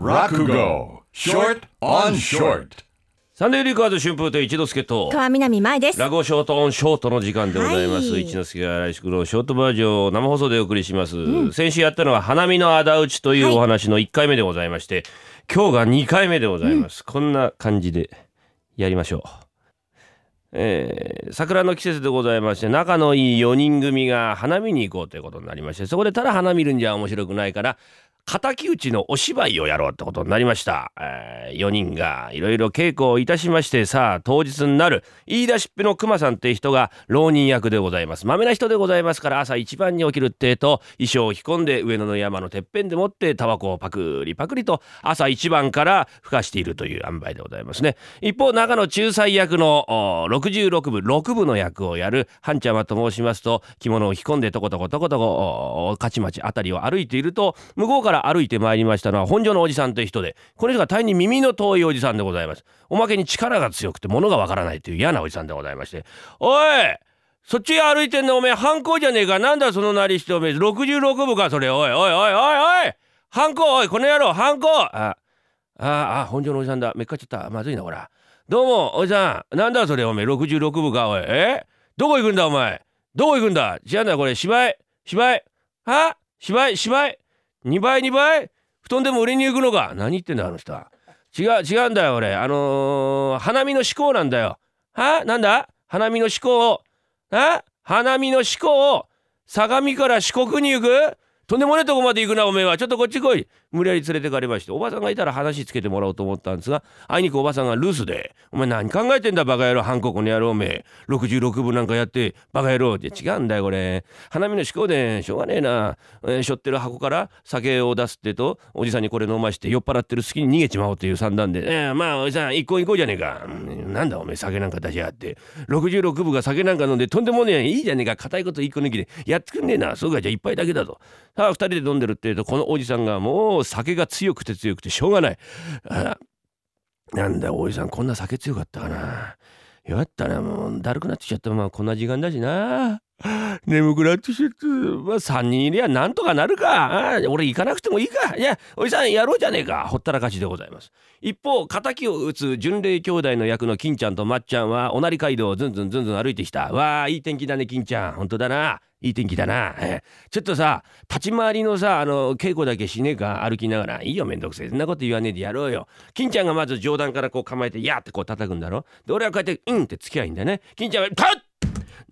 Rakugo Short on Short サンデーリカード春風亭一之輔と川南舞です。ラゴショートオンショートの時間でございます、はい。一之輔が来週のショートバージョンを生放送でお送りします、先週やったのは花見の仇討ちというお話の1回目でございまして、今日が2回目でございます、こんな感じでやりましょう。えー桜の季節でございまして仲のいい4人組が花見に行こうということになりましてそこでただ花見るんじゃ面白くないから敵討ちのお芝居をやろうってことになりました、え4人がいろいろ稽古をいたしましてさあ当日になる言い出しっぺの熊さんって人が浪人役でございます。まめな人でございますから朝一番に起きるってと衣装を着込んで上野の山のてっぺんでもってタバコをパクリパクリと朝一番から吹かしているという塩梅でございますね。一方中の仲裁役の66部6部の役をやる半ちゃまと申しますと着物を着込んでとことことことこお勝ち町あたりを歩いていると向こうから歩いてまいりましたのは本所のおじさんという人でこの人が大変に耳の遠いおじさんでございます。おまけに力が強くて物がわからないという嫌なおじさんでございまして。おいそっち歩いてんのおめえ反抗じゃねえか。なんだそのなりしておめえ。66部かそれ。おいおいおいおいおい。反抗おいこの野郎反抗あああ本所のおじさんだ。めっかっちゃった。まずいなほら。どうもおじさん。なんだそれおめえ。66部かおい。え？どこ行くんだお前。どこ行くんだ。違うんだこれ。芝居？芝居？は？芝居？芝居？2倍2倍？布団でも売りに行くのか？何言ってんだあの人は。違う違うんだよ俺。あのー花見の思考なんだよ。は？なんだ？花見の思考を？は？花見の思考を？相模から四国に行く？とんでもねえとこまで行くなおめえは。ちょっとこっち来い。無理やり連れてかれまして。おばさんがいたら話つけてもらおうと思ったんですがあいにくおばさんが留守で「お前何考えてんだバカ野郎。韓国の野郎おめえ。66部なんかやってバカ野郎」って違うんだよこれ。花見の思考でしょうがねえな、えー、しょってる箱から酒を出すってとおじさんにこれ飲まして酔っ払ってる隙に逃げちまおうという算段で「えー、まあおじさん一個行こうじゃねえか、うんなんだおめえ酒なんか出しやがって。66部が酒なんか飲んでとんでもねえいいじゃねえか。固いこと一個抜きでやってくんねえな。そうかじゃあ一杯だけだぞ。さあ2人で飲んでるって言うとこのおじさんがもう酒が強くて強くてしょうがない。あなんだおじさんこんな酒強かったかな。弱ったらもうだるくなってきちゃった。まあこんな時間だしな。眠くなってきちゃったまあ3人いりゃなんとかなるか。俺行かなくてもいいか。いやおじさんやろうじゃねえか。ほったらかしでございます。一方敵を打つ巡礼兄弟の役の金ちゃんとまっちゃんはおなり街道をずんずんずんずん歩いてきた。わあいい天気だね金ちゃん。本当だな。いい天気だな、えちょっとさ立ち回りのさあの稽古だけしねえか。歩きながら。いいよめんどくせえ。そんなこと言わねえでやろうよ。金ちゃんがまず上段からこう構えてやってこう叩くんだろ。で俺はこうやってうんって付き合いんだね。金ちゃんは「たっ!」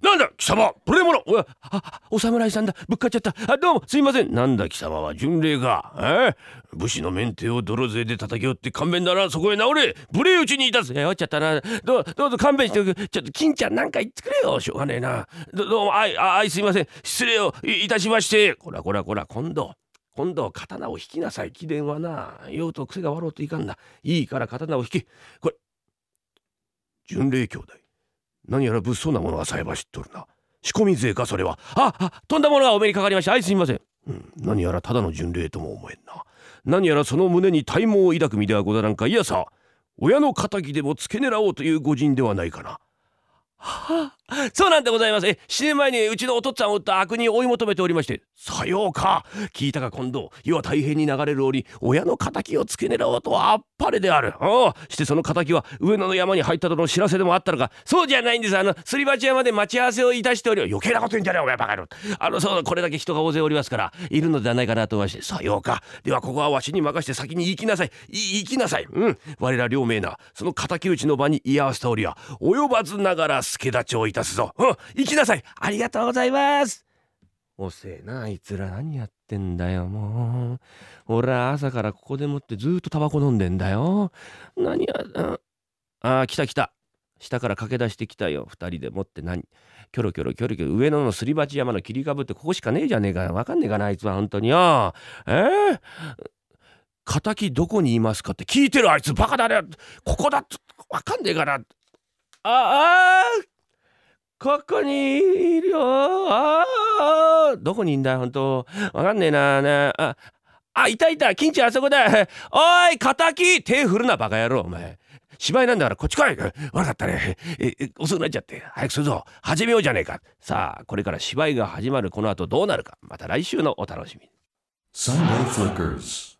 なんだ貴様無礼者おやあお侍さんだ。ぶっかっちゃった。あどうもすいません。なんだ貴様は。巡礼か。え？武士の免停を泥勢で叩き折って勘弁だなそこへ直れ。無礼打ちにいたすえ終わっちゃったな。どうどうぞ勘弁しておくちょっと金ちゃんなんか言ってくれよ。しょうがねえな。どどうもあいあいすいません。失礼をいたしまして。こらこらこら今度今度は刀を引きなさい。貴殿はな用と癖が悪うといかんだ。いいから刀を引きこれ巡礼兄弟。何やら物騒なものがさえば知っとるな。仕込み税かそれは。ああ飛んだものがお目にかかりました。はいすみません、うん、何やらただの巡礼とも思えんな。何やらその胸に体毛を抱く身ではござらんか。いやさ親の敵でも付け狙おうという御人ではないかな。はあ、そうなんでございます。え、7年前にうちのお父っつぁんを撃った悪人を追い求めておりまして。さようか。聞いたか今度、世は大変に流れる折、親の敵を付け狙おうとはあっぱれである。ああ、してその敵は上野の山に入ったとの知らせでもあったのか。そうじゃないんです。あの、すり鉢山で待ち合わせをいたしており、余計なこと言うんじゃねえ、お前バカ野郎。あの、そう、これだけ人が大勢おりますから、いるのではないかなと思いまして。さようか。では、ここはわしに任して先に行きなさい。い行きなさい。うん。我ら両名な、その敵討ちの場に居合わせたおりは、及ばずながら助立ちをいた出すぞ。うん。行きなさい。ありがとうございます。おせえなあいつら何やってんだよ。もう俺は朝からここでもってずっとタバコ飲んでんだよ。何やああ来た来た。下から駆け出してきたよ。二人でもって。何キョロキョロキョロキョロ。上野のすり鉢山の切り株ってここしかねえじゃねえかわかんねえかなあいつは。本当によ。えー、敵どこにいますかって。聞いてるあいつ。バカだね。ここだって。わかんねえかな。ああここにいるよ。ああどこにいんだよほんとわかんねえな。なああいたいた。金ちゃんあそこだ。おい敵。手振るなバカ野郎お前。芝居なんだからこっち来い。悪かったねええ遅くなっちゃって。早くするぞ。始めようじゃねえか。さあこれから芝居が始まるこの後どうなるか。また来週のお楽しみ。Sunday Flickers.